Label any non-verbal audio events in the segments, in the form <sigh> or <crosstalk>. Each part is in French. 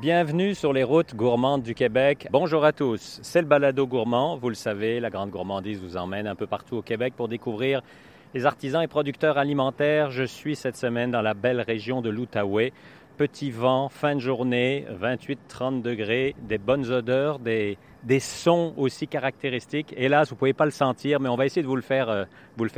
Bienvenue sur les routes gourmandes du Québec. Bonjour à tous. C'est le balado gourmand. Vous le savez, la grande gourmandise vous emmène un peu partout au Québec pour découvrir les artisans et producteurs alimentaires. Je suis cette semaine dans la belle région de l'Outaouais. Petit vent, fin de journée, 28-30 degrés, des bonnes odeurs, des, sons aussi caractéristiques. Hélas, vous ne pouvez pas le sentir, mais on va essayer de vous le faire, euh,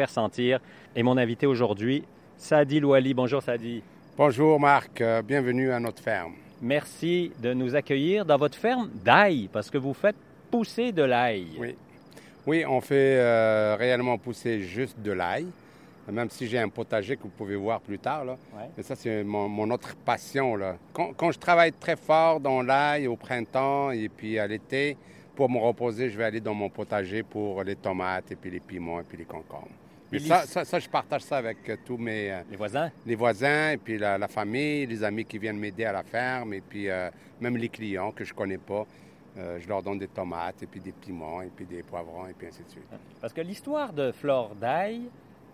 sentir. Et mon invité aujourd'hui, Sadi Louali. Bonjour Sadi. Bonjour Marc, euh, bienvenue à notre ferme. Merci de nous accueillir dans votre ferme d'ail, parce que vous faites pousser de l'ail. Oui, oui on fait euh, réellement pousser juste de l'ail, même si j'ai un potager que vous pouvez voir plus tard. Là. Mais ça, c'est mon, autre passion. Là. Quand, je travaille très fort dans l'ail au printemps et puis à l'été, pour me reposer, je vais aller dans mon potager pour les tomates et puis les piments et puis les concombres. Mais ça, ça, je partage ça avec euh, tous mes... Euh, les voisins? Les voisins, et puis la, famille, les amis qui viennent m'aider à la ferme, et puis euh, même les clients que je connais pas. je leur donne des tomates, et puis des piments, et puis des poivrons, et puis ainsi de suite. Parce que l'histoire de Flore d'ail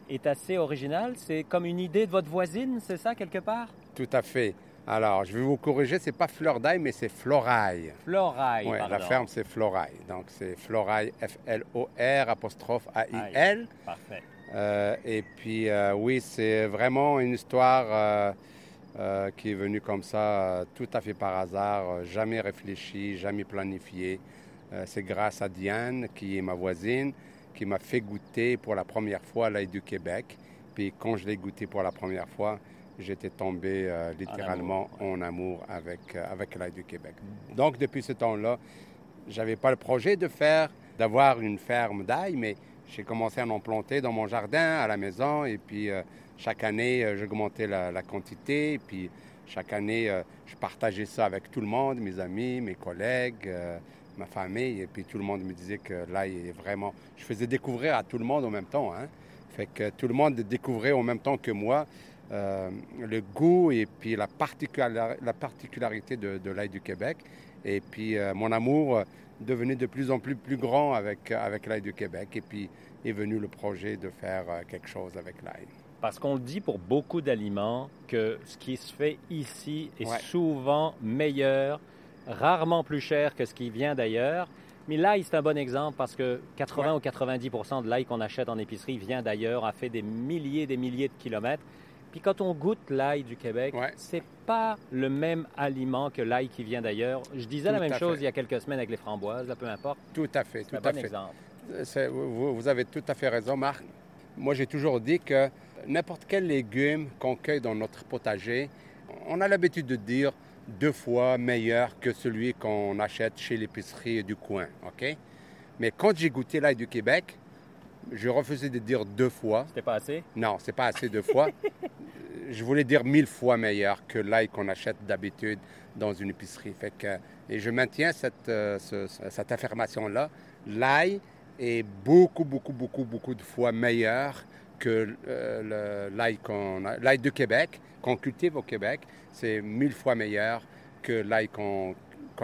est assez originale. C'est comme une idée de votre voisine, c'est ça, quelque part? Tout à fait. Alors, je vais vous corriger, c'est pas fleur d'ail, mais c'est florail. Florail, Oui, la ferme, c'est florail. Donc, c'est florail, F-L-O-R, apostrophe A-I-L. Parfait. Euh, et puis, euh, oui, c'est vraiment une histoire euh, qui est venue comme ça, tout à fait par hasard, jamais réfléchie, jamais planifiée. c'est grâce à Diane, qui est ma voisine, qui m'a fait goûter pour la première fois l'ail du Québec. Puis quand je l'ai goûté pour la première fois, j'étais tombé littéralement en amour, avec, avec l'ail du Québec. Donc depuis ce temps-là, j'avais pas le projet de faire, d'avoir une ferme d'ail, mais j'ai commencé à en planter dans mon jardin, à la maison, et puis euh, chaque année, euh, j'augmentais la, la, quantité, et puis chaque année, euh, je partageais ça avec tout le monde, mes amis, mes collègues, ma famille, et puis tout le monde me disait que là, il est vraiment... Je faisais découvrir à tout le monde en même temps, hein. Fait que tout le monde découvrait en même temps que moi le goût et puis la, la particularité de, de l'ail du Québec. Et puis mon amour devenait de plus en plus plus grand avec, avec l'ail du Québec. Et puis est venu le projet de faire euh, quelque chose avec l'ail. Parce qu'on le dit pour beaucoup d'aliments que ce qui se fait ici est souvent meilleur, rarement plus cher que ce qui vient d'ailleurs. Mais l'ail, c'est un bon exemple parce que 80 ou 90 de l'ail qu'on achète en épicerie vient d'ailleurs, a fait des milliers et des milliers de kilomètres. Puis quand on goûte l'ail du Québec, c'est pas le même aliment que l'ail qui vient d'ailleurs. Je disais la même chose il y a quelques semaines avec les framboises, peu importe. Tout à fait, tout à bon fait. Exemple. Vous, avez tout à fait raison, Marc. Moi, j'ai toujours dit que n'importe quel légume qu'on cueille dans notre potager, on a l'habitude de dire deux fois meilleur que celui qu'on achète chez l'épicerie du coin, OK? Mais quand j'ai goûté l'ail du Québec, je refusais de dire deux fois. C'était pas assez? Non, c'est pas assez deux fois. <laughs> je voulais dire mille fois meilleur que l'ail qu'on achète d'habitude dans une épicerie. Fait que, et je maintiens cette, euh, cette affirmation-là. L'ail est beaucoup, beaucoup, beaucoup, beaucoup de fois meilleur que euh, l'ail qu'on l'ail de Québec, qu'on cultive au Québec. C'est mille fois meilleur que l'ail qu'on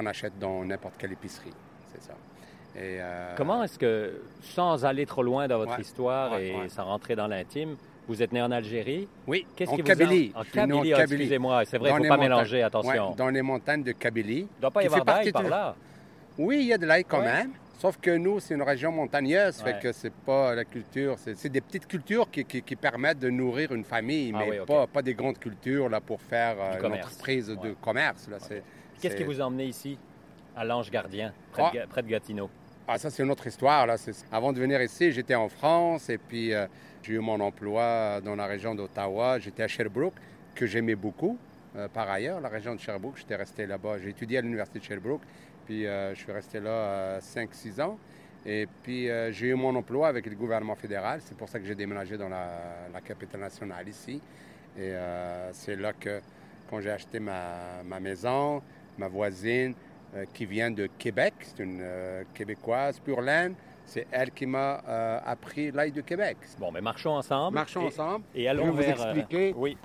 achète dans n'importe quelle épicerie. C'est ça. Euh, Comment est-ce que, sans aller trop loin dans votre histoire et sans rentrer dans l'intime, vous êtes né en Algérie? Oui, Qu'est-ce en qui Kabylie. Vous en... Kabylie, ah, excusez-moi, c'est vrai, il ne faut pas mélanger, attention. dans les montagnes de Kabylie. Il ne doit pas y avoir d'ail par là. Oui, il y a de l'ail quand même. Sauf que nous, c'est une région montagneuse, fait que c'est pas la culture, c'est des petites cultures qui, qui, permettent de nourrir une famille, ah mais pas, pas des grandes cultures là, pour faire euh, une entreprise de commerce. Qu'est-ce qui vous a emmené ici, à l'Ange Gardien, près, de, ah. près de Gatineau? Ah, ça, c'est une autre histoire. Avant de venir ici, j'étais en France et puis euh, j'ai eu mon emploi dans la région d'Ottawa. J'étais à Sherbrooke, que j'aimais beaucoup. Euh, par ailleurs, la région de Sherbrooke, j'étais resté là-bas. J'ai étudié à l'Université de Sherbrooke puis euh, je suis resté là 5-6 euh, ans. Et puis j'ai eu mon emploi avec le gouvernement fédéral. C'est pour ça que j'ai déménagé dans la, capitale nationale ici. Et c'est là que, quand j'ai acheté ma, maison, ma voisine qui vient de Québec, c'est une Québécoise pure laine, c'est elle qui m'a appris l'ail de Québec. Bon, mais marchons ensemble. Marchons ensemble. Et allons Je vais vous expliquer oui.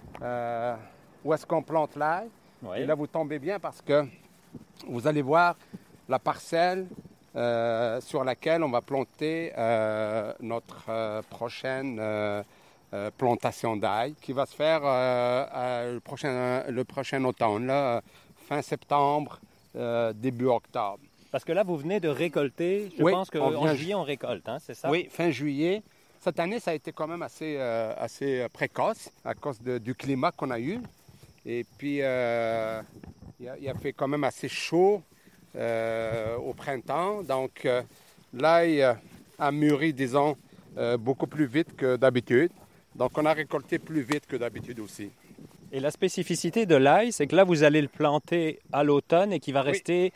où est-ce qu'on plante l'ail. Et là, vous tombez bien parce que vous allez voir la parcelle euh, sur laquelle on va planter euh, notre euh, prochaine plantation d'ail qui va se faire le, prochain, le prochain automne, là, fin septembre, euh, début octobre. Parce que là, vous venez de récolter, je Oui, pense qu'en juillet, on récolte, hein, c'est ça? Oui, fin juillet. Cette année, ça a été quand même assez, euh, assez euh, précoce à cause de- du climat qu'on a eu. Et puis, euh, il, a, il a fait quand même assez chaud au printemps. Donc, l'ail a mûri, disons, beaucoup plus vite que d'habitude. Donc, on a récolté plus vite que d'habitude aussi. Et la spécificité de l'ail, c'est que là, vous allez le planter à l'automne et qui va Oui. rester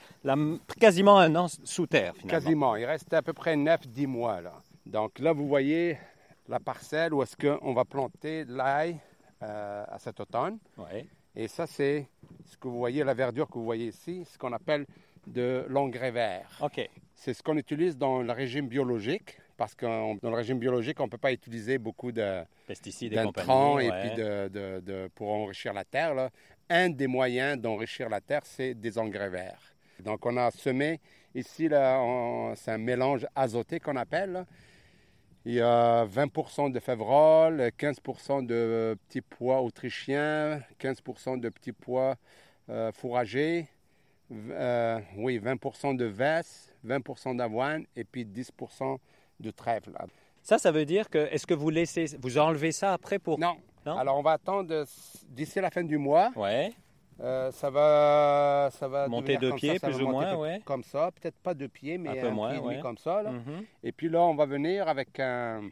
quasiment un an sous terre, finalement. Quasiment. Il reste à peu près 9-10 mois. Là. Donc là, vous voyez la parcelle où est-ce qu'on va planter l'ail euh, à cet automne. Ouais. Et ça, c'est ce que vous voyez, la verdure que vous voyez ici, ce qu'on appelle de l'engrais vert. OK. C'est ce qu'on utilise dans le régime biologique, parce que dans le régime biologique, on ne peut pas utiliser beaucoup de, Pesticides et d'intrants et ouais. puis de, de- de- pour enrichir la terre. là. Un des moyens d'enrichir la terre, c'est des engrais verts. Donc, on a semé ici, c'est un mélange azoté qu'on appelle. là. Il y a 20% de févrole, 15% de petits pois autrichiens, 15% de petits pois euh, fourragés, euh, oui, 20% de veste, 20% d'avoine et puis 10 de trèfle. Ça, ça veut dire que, est-ce que vous laissez, vous enlevez ça après pour... Non. Non? Alors, on va attendre d'ici la fin du mois. Ouais. Euh, ça va, ça va Monter ça, ça va plus ou moins, ouais. Comme ça, peut-être pas deux pieds, mais Un un, peu moins, pied demi comme ça. là. Mhm. Et puis là, on va venir avec un,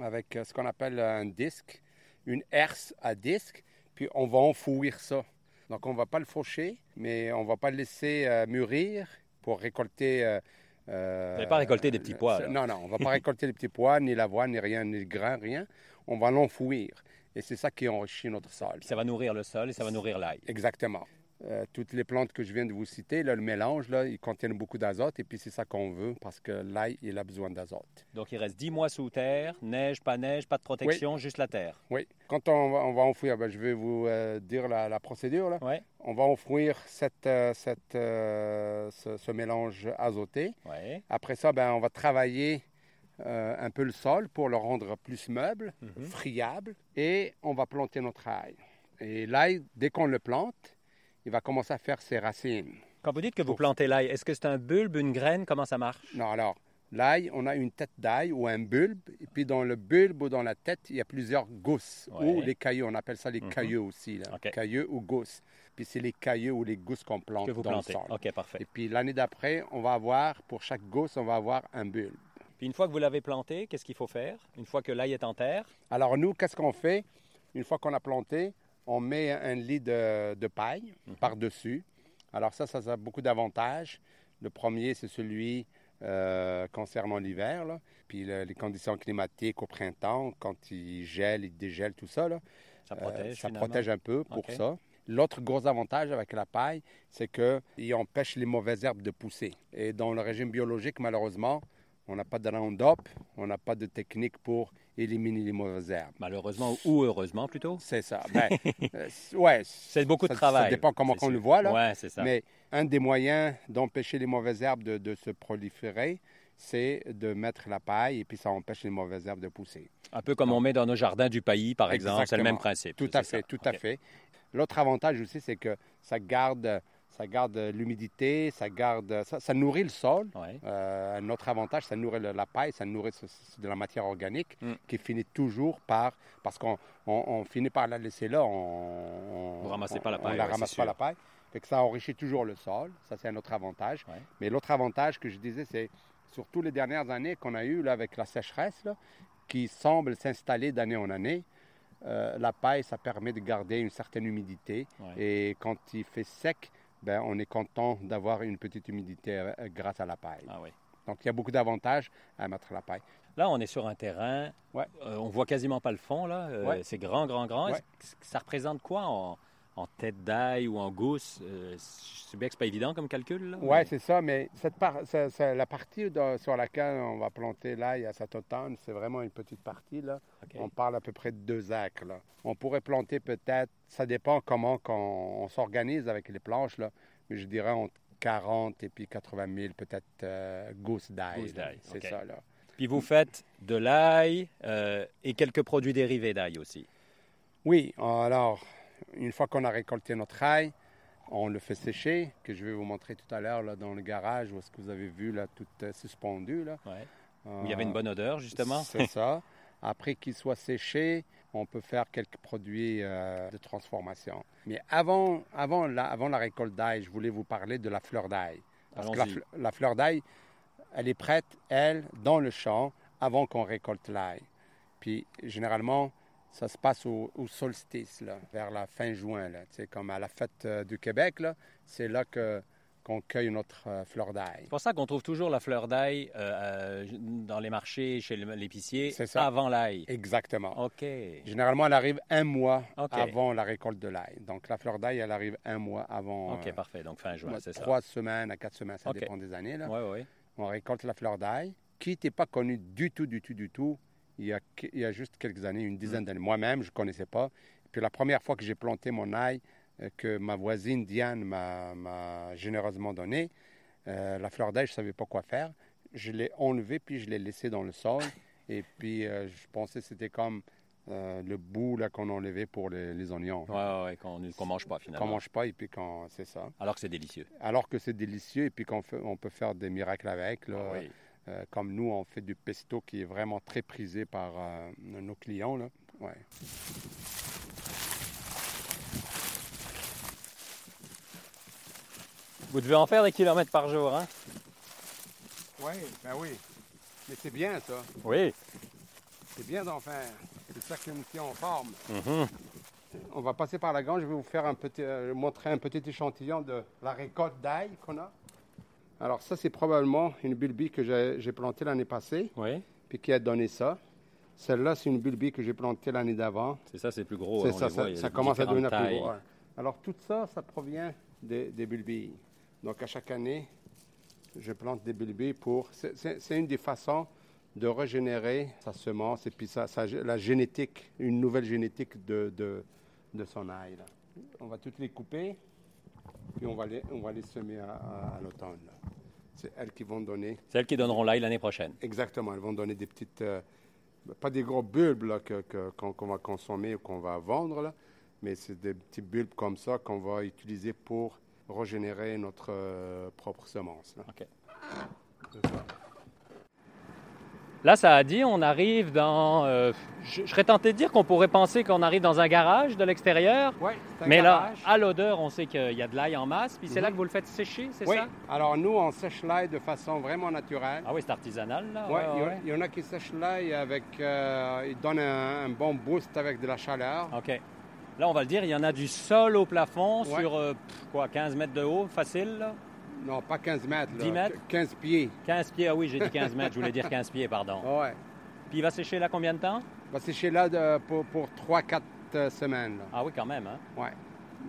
avec euh, ce qu'on appelle un disque, une herse à disque, puis on va enfouir ça. Donc, on va pas le faucher, mais on va pas le laisser euh, mûrir pour récolter. euh, euh, Vous n'allez pas récolter des petits pois, là. Non, non, on va pas <laughs> récolter les petits pois, ni l'avoine, ni rien, ni le grain, rien. On va l'enfouir. Et c'est ça qui enrichit notre sol. Puis ça va nourrir le sol et ça va nourrir l'ail. Exactement. Euh, toutes les plantes que je viens de vous citer, là, le mélange, là, ils contiennent beaucoup d'azote et puis c'est ça qu'on veut parce que l'ail, il a besoin d'azote. Donc, il reste 10 mois sous terre, neige, pas neige, pas de protection, juste la terre. Oui. Quand on va, on va enfouir, ben, je vais vous euh, dire la, la procédure. Là. Ouais. On va enfouir cette, euh, cette, ce, ce mélange azoté. Ouais. Après ça, ben, on va travailler euh, un peu le sol pour le rendre plus meuble, Mhm. friable, et on va planter notre ail. Et l'ail, dès qu'on le plante, il va commencer à faire ses racines. Quand vous dites que vous plantez l'ail, est-ce que c'est un bulbe, une graine? Comment ça marche? Non, alors, l'ail, on a une tête d'ail ou un bulbe, et puis dans le bulbe ou dans la tête, il y a plusieurs gousses, Ouais. ou les cailloux, on appelle ça les Mhm. cailloux aussi, là. Cailloux ou gousses. Puis c'est les cailloux ou les gousses qu'on plante Que vous dans plantez. le sol. OK, parfait. Et puis l'année d'après, on va avoir, pour chaque gousse, on va avoir un bulbe. Puis une fois que vous l'avez planté, qu'est-ce qu'il faut faire? Une fois que l'ail est en terre? Alors nous, qu'est-ce qu'on fait? Une fois qu'on a planté, on met un lit de, de paille Mhm. par-dessus. Alors ça, ça a beaucoup d'avantages. Le premier, c'est celui euh, concernant l'hiver. là. Puis le- les conditions climatiques au printemps, quand il gèle, il dégèle, tout ça, là, Ça euh, protège, ça finalement? protège un peu pour ça. L'autre gros avantage avec la paille, c'est qu'il empêche les mauvaises herbes de pousser. Et dans le régime biologique, malheureusement, on n'a pas de Roundup, on n'a pas de technique pour éliminer les mauvaises herbes. Malheureusement ou heureusement plutôt. C'est ça. Ben, <laughs> euh, ouais, C'est beaucoup de ça- travail. Ça dépend comment on le voit, là. Ouais, c'est ça. Mais un des moyens d'empêcher les mauvaises herbes de, de se proliférer, c'est de mettre la paille et puis ça empêche les mauvaises herbes de pousser. Un peu comme on met dans nos jardins du pays, par exemple. C'est le même principe. Tout à ça. fait, tout à fait. L'autre avantage aussi, c'est que ça garde, ça garde l'humidité, ça garde, ça, ça nourrit le sol. Ouais. Euh, un autre avantage, ça nourrit la paille, ça nourrit de la matière organique Mm. qui finit toujours par, parce qu'on on, on finit par la laisser là, on, Vous ramassez pas la on paille, la ouais, ramasse pas sûr. la paille. Fait que ça enrichit toujours le sol, ça c'est un autre avantage. Ouais. Mais l'autre avantage que je disais, c'est surtout les dernières années qu'on a eu là, avec la sécheresse, là, qui semble s'installer d'année en année. euh, la paille, ça permet de garder une certaine humidité. Ouais. Et quand il fait sec, ben, on est content d'avoir une petite humidité euh, grâce à la paille. Ah oui. Donc, il y a beaucoup d'avantages à mettre la paille. Là, on est sur un terrain. Ouais. euh, on voit quasiment pas le fond, là. Euh, Ouais. C'est grand, grand, grand. Ouais. Ça représente quoi en, en tête d'ail ou en gousse? Euh, c'est bien que c'est pas évident comme calcul. Oui, c'est ça, mais cette par- la partie de- sur laquelle on va planter l'ail à cet automne, c'est vraiment une petite partie. Là. On parle à peu près de deux acres. Là. On pourrait planter peut-être, ça dépend comment on, s'organise avec les planches, là, mais je dirais entre 40 et puis 80 000 peut-être euh, gousses d'ail. Gousses d'ail, C'est ça, là. Puis vous faites de l'ail euh, et quelques produits dérivés d'ail aussi. Oui, alors, une fois qu'on a récolté notre ail, on le fait sécher, que je vais vous montrer tout à l'heure là, dans le garage, où est-ce que vous avez vu là, tout euh, suspendu. Là. Ouais. Où il y avait une bonne odeur, justement. C'est ça. <laughs> Après qu'il soit séché, on peut faire quelques produits euh, de transformation. Mais avant, avant, la, avant la récolte d'ail, je voulais vous parler de la fleur d'ail. Parce que la fleur d'ail, elle est prête, elle, dans le champ, avant qu'on récolte l'ail. Puis, généralement, ça se passe au, au solstice, là, vers la fin juin. Sais, comme à la fête euh, du Québec, c'est là que, qu'on cueille notre euh, fleur d'ail. C'est pour ça qu'on trouve toujours la fleur d'ail euh, dans les marchés, chez l'épicier, C'est avant l'ail. Exactement. OK. Généralement, elle arrive un mois avant la récolte de l'ail. Donc, la fleur d'ail, elle arrive un mois avant. OK, euh, parfait. Donc fin juin, c'est ça. trois semaines à quatre semaines, ça dépend des années. Là. Oui, oui. On récolte la fleur d'ail, qui n'était pas connue du tout, du tout, du tout, il y a, il y a juste quelques années, une Mm. dizaine d'années. Moi-même, je ne connaissais pas. Puis la première fois que j'ai planté mon ail, euh, que ma voisine Diane m'a, généreusement donné, euh, la fleur d'ail, je ne savais pas quoi faire. Je l'ai enlevée, puis je l'ai laissée dans le sol. Et puis, euh, je pensais que c'était comme euh, le bout là, qu'on enlevait pour les, les oignons. Oui, oui, oui, qu'on ne mange pas Qu'on finalement. mange pas, et puis qu'on... C'est ça. Alors que c'est délicieux. Alors que c'est délicieux, et puis qu'on on peut faire des miracles avec. Là. Oui. Euh, comme nous, on fait du pesto qui est vraiment très prisé par euh, nos clients. Là. Ouais. Vous devez en faire des kilomètres par jour, hein? Oui, ben oui. Mais c'est bien ça. Oui. C'est bien d'en faire. C'est ça qui nous tient en forme. Mhm. On va passer par la grange. Je vais vous faire un petit, euh, montrer un petit échantillon de la récolte d'ail qu'on a. Alors ça, c'est probablement une bulbie que j'ai plantée l'année passée, Oui. puis qui a donné ça. Celle-là, c'est une bulbie que j'ai plantée l'année d'avant. C'est ça, c'est plus gros. C'est hein, ça, voit, ça, commence à devenir plus gros. Alors tout ça, ça provient des, des bulbilles. Donc à chaque année, je plante des bulbilles pour... C'est une des façons de régénérer sa semence et puis sa, sa- la génétique, une nouvelle génétique de, de, de son ail. là. On va toutes les couper, puis on va les, on va les semer à, à- à l'automne. C'est elles qui vont donner Celles qui donneront l'ail l'année prochaine. Exactement, elles vont donner des petites, euh, pas des gros bulbes là, que, que- qu'on, qu'on va consommer ou qu'on va vendre, là, mais c'est des petits bulbes comme ça qu'on va utiliser pour régénérer notre euh, propre semence. là. OK. C'est ça. Là, ça a dit, on arrive dans. euh, je, je serais tenté de dire qu'on pourrait penser qu'on arrive dans un garage de l'extérieur. C'est un Mais là, à l'odeur, on sait qu'il y a de l'ail en masse. Puis c'est Mhm. là que vous le faites sécher, c'est oui, ça? alors nous, on sèche l'ail de façon vraiment naturelle. Ah oui, c'est artisanal, là. Ouais, il y, en- ouais. il y en a qui sèchent l'ail avec, euh, ils donnent un, un bon boost avec de la chaleur. OK. Là, on va le dire, il y en a du sol au plafond Ouais. sur, euh, quoi, 15 mètres de haut, facile, là? Non, pas 15 mètres. là, 10 mètres? 15 pieds. 15 pieds, ah oui, j'ai dit <laughs> 15 mètres, je voulais dire 15 pieds, pardon. Ouais. Puis il va sécher là combien de temps? Va sécher là de- pour, pour 3-4 semaines. là. Ah oui, quand même, hein? Ouais.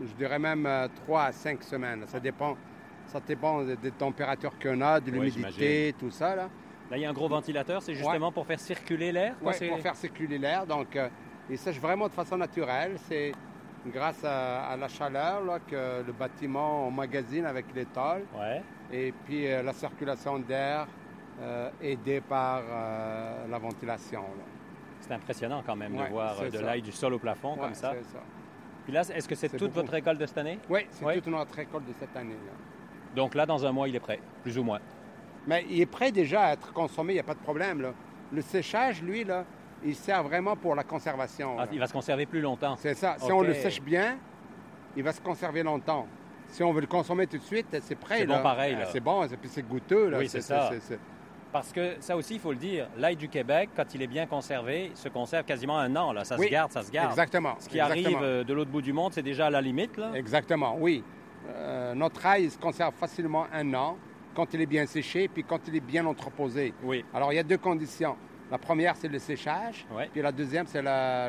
Je dirais même 3 à 5 semaines. Ça dépend, ça dépend des, des températures qu'on a, de Oui, l'humidité, tout ça. Là. Là, il y a un gros ventilateur, c'est justement pour faire circuler l'air? c'est- pour faire circuler l'air. Donc, euh, il sèche vraiment de façon naturelle. C'est grâce à, à la chaleur là, que le bâtiment emmagasine avec les tôles. Ouais. Et puis euh, la circulation d'air euh, aidée par euh, la ventilation. là. C'est impressionnant quand même Ouais, de voir de l'ail du sol au plafond comme ça. c'est ça. Puis là, est-ce que c'est C'est toute beaucoup. votre récolte de cette année? Oui, c'est toute notre récolte de cette année. là. Donc là, dans un mois, il est prêt, plus ou moins. Mais il est prêt déjà à être consommé, il n'y a pas de problème. là. Le séchage, lui, là, il sert vraiment pour la conservation. Ah, il va se conserver plus longtemps. C'est ça. Si on le sèche bien, il va se conserver longtemps. Si on veut le consommer tout de suite, c'est prêt. C'est bon pareil, Ah. C'est bon, et puis c'est goûteux. Là. Oui, c'est ça. Parce que ça aussi, il faut le dire, l'ail du Québec, quand il est bien conservé, se conserve quasiment un an. Là. Ça Oui, se garde, ça se garde. Exactement. Ce qui exactement. arrive euh, de l'autre bout du monde, c'est déjà à la limite. Là. Exactement, oui. Euh, notre ail il se conserve facilement un an quand il est bien séché, puis quand il est bien entreposé. Oui. Alors, il y a deux conditions. La première, c'est le séchage, Ouais. puis la deuxième, c'est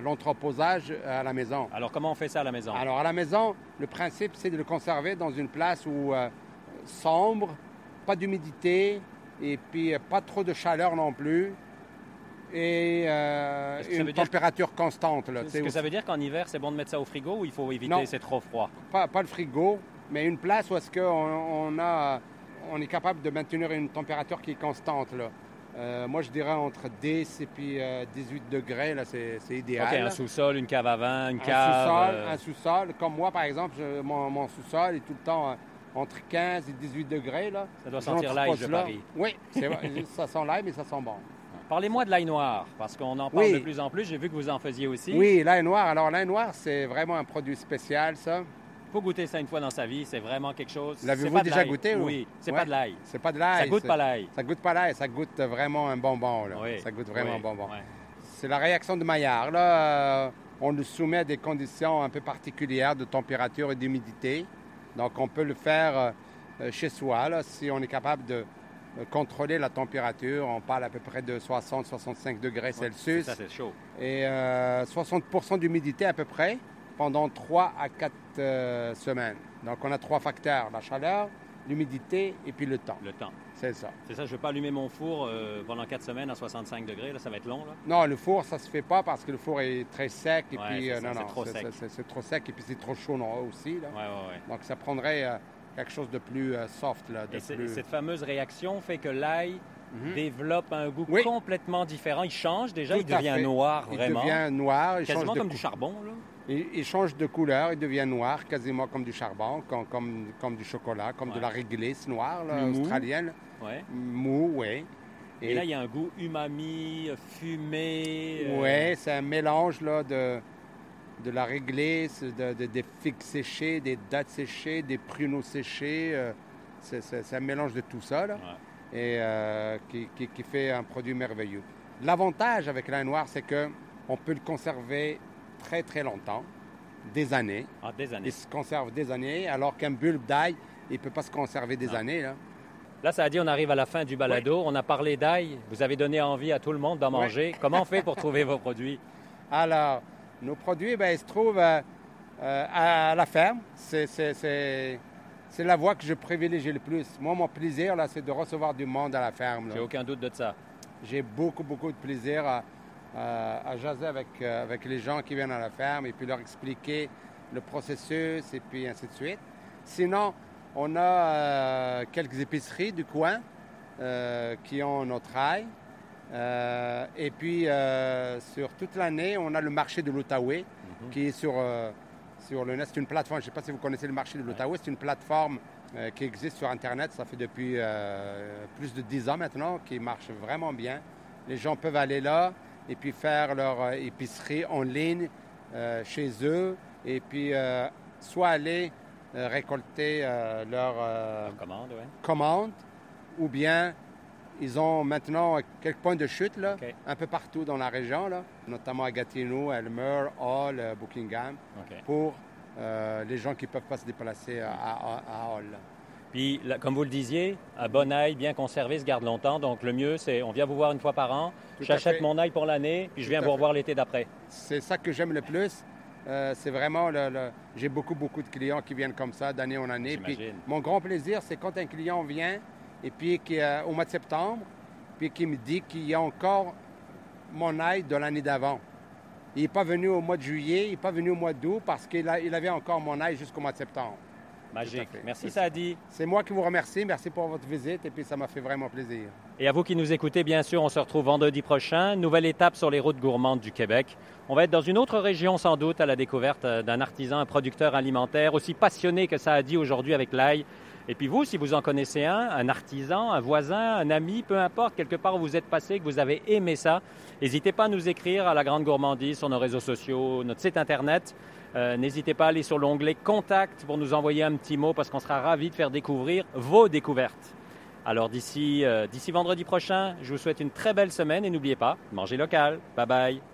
l'entreposage à la maison. Alors, comment on fait ça à la maison? Alors, à la maison, le principe, c'est de le conserver dans une place où euh, sombre, pas d'humidité, et puis euh, pas trop de chaleur non plus, et euh, une dire- température constante. Est-ce que ça veut dire qu'en hiver, c'est bon de mettre ça au frigo ou il faut éviter, c'est trop froid? pas, pas le frigo, mais une place où est-ce qu'on on a, on est capable de maintenir une température qui est constante. Là. Euh, moi, je dirais entre 10 et puis 18 degrés, là, c'est idéal. OK, un sous-sol, une cave à vin, une cave. Un sous-sol, comme moi, par exemple, mon, sous-sol est tout le temps entre 15 et 18 degrés. Là. Ça doit sentir l'ail, je parie. Oui, <laughs> ça sent l'ail, mais ça sent bon. Parlez-moi de l'ail noir, parce qu'on en parle de plus en plus. J'ai vu que vous en faisiez aussi. Oui, l'ail noir. Alors, l'ail noir, c'est vraiment un produit spécial, ça. Faut goûter ça une fois dans sa vie. C'est vraiment quelque chose. L'avez-vous déjà goûté? Oui, c'est pas de l'ail. C'est pas de l'ail. Ça goûte pas l'ail. Ça goûte pas l'ail. Ça goûte vraiment un bonbon. Là. Ça goûte vraiment un bonbon. C'est la réaction de Maillard. Là, euh, on nous soumet à des conditions un peu particulières de température et d'humidité. Donc, on peut le faire euh, euh, chez soi, là, si on est capable de contrôler la température. On parle à peu près de 60-65 degrés Celsius. Ça, c'est chaud. Et 60% euh, d'humidité à peu près pendant 3 à 4 semaines. Donc, on a trois facteurs, la chaleur, l'humidité et puis le temps. Le temps. C'est ça. C'est ça, je ne vais pas allumer mon four pendant 4 semaines à 65 degrés, là, ça va être long. Là. Non, le four, ça ne se fait pas parce que le four est très sec et puis non, non, c'est trop sec. C'est trop sec et puis c'est trop chaud non, aussi. Là. Ouais, ouais, Donc ça prendrait quelque chose de plus euh, soft. Là, Et cette fameuse réaction fait que l'ail mhm. développe un goût complètement différent. Il change déjà, il devient noir vraiment. Il devient noir. Il quasiment comme du charbon. Là. Il, change de couleur, il devient noir, quasiment comme du charbon, comme, comme, comme du chocolat, comme de la réglisse noire là, australienne. Ouais. Mou, oui. Et, là, il y a un goût umami, fumé. Euh, Oui, c'est un mélange là, de, de la réglisse, des figues séchées, des dattes séchées, des pruneaux séchés. Euh, c'est un mélange de tout ça, et euh, qui, fait un produit merveilleux. L'avantage avec l'ail noir, c'est qu'on peut le conserver très, très longtemps, des années. Ah, des années. Il se conserve des années, alors qu'un bulbe d'ail, il ne peut pas se conserver des années. Là. Là, ça a dit, on arrive à la fin du balado. On a parlé d'ail. Vous avez donné envie à tout le monde d'en manger. Comment on fait pour trouver vos produits? <laughs> Alors, nos produits, ben, ils se trouvent euh, euh, à, la ferme. C'est la voie que je privilégie le plus. Moi, mon plaisir, là, c'est de recevoir du monde à la ferme. J'ai aucun doute de ça. J'ai beaucoup, beaucoup de plaisir à, à, jaser avec, euh, avec les gens qui viennent à la ferme et puis leur expliquer le processus et puis ainsi de suite. Sinon, on a quelques épiceries du coin qui ont notre ail. Euh, et puis, euh, sur toute l'année, on a le marché de l'Outaouais, mhm. qui est sur, euh, sur le net. C'est une plateforme, je ne sais pas si vous connaissez le marché de l'Outaouais, c'est une plateforme qui existe sur Internet. Ça fait depuis plus de 10 ans maintenant, qui marche vraiment bien. Les gens peuvent aller là et puis faire leur épicerie en ligne chez eux et puis soit aller récolter leur, commande, commande ou bien ils ont maintenant quelques points de chute là, un peu partout dans la région, là, notamment à Gatineau, Elmer, Hall, euh, Buckingham, pour euh, les gens qui ne peuvent pas se déplacer à, Hall. Puis, comme vous le disiez, un bon ail bien conservé se garde longtemps. Donc, le mieux, c'est on vient vous voir une fois par an, j'achète mon ail pour l'année, puis je viens vous revoir l'été d'après. C'est ça que j'aime le plus. Euh, c'est vraiment, le, j'ai beaucoup, beaucoup de clients qui viennent comme ça d'année en année. Puis, mon grand plaisir, c'est quand un client vient, et puis qui, au mois de septembre, puis qui me dit qu'il y a encore mon ail de l'année d'avant. Il n'est pas venu au mois de juillet, il n'est pas venu au mois d'août parce qu'il il avait encore mon ail jusqu'au mois de septembre. Magique. Merci Sadi. C'est moi qui vous remercie. Merci pour votre visite et puis ça m'a fait vraiment plaisir. Et à vous qui nous écoutez, bien sûr, on se retrouve vendredi prochain. Nouvelle étape sur les routes gourmandes du Québec. On va être dans une autre région sans doute à la découverte d'un artisan, un producteur alimentaire aussi passionné que dit aujourd'hui avec l'ail. Et puis vous, si vous en connaissez un, un artisan, un voisin, un ami, peu importe, quelque part où vous êtes passé, que vous avez aimé ça, n'hésitez pas à nous écrire à la Grande Gourmandise sur nos réseaux sociaux, notre site Internet. Euh, n'hésitez pas à aller sur l'onglet Contact pour nous envoyer un petit mot parce qu'on sera ravis de faire découvrir vos découvertes. Alors d'ici euh, vendredi prochain, je vous souhaite une très belle semaine et n'oubliez pas, mangez local. Bye bye.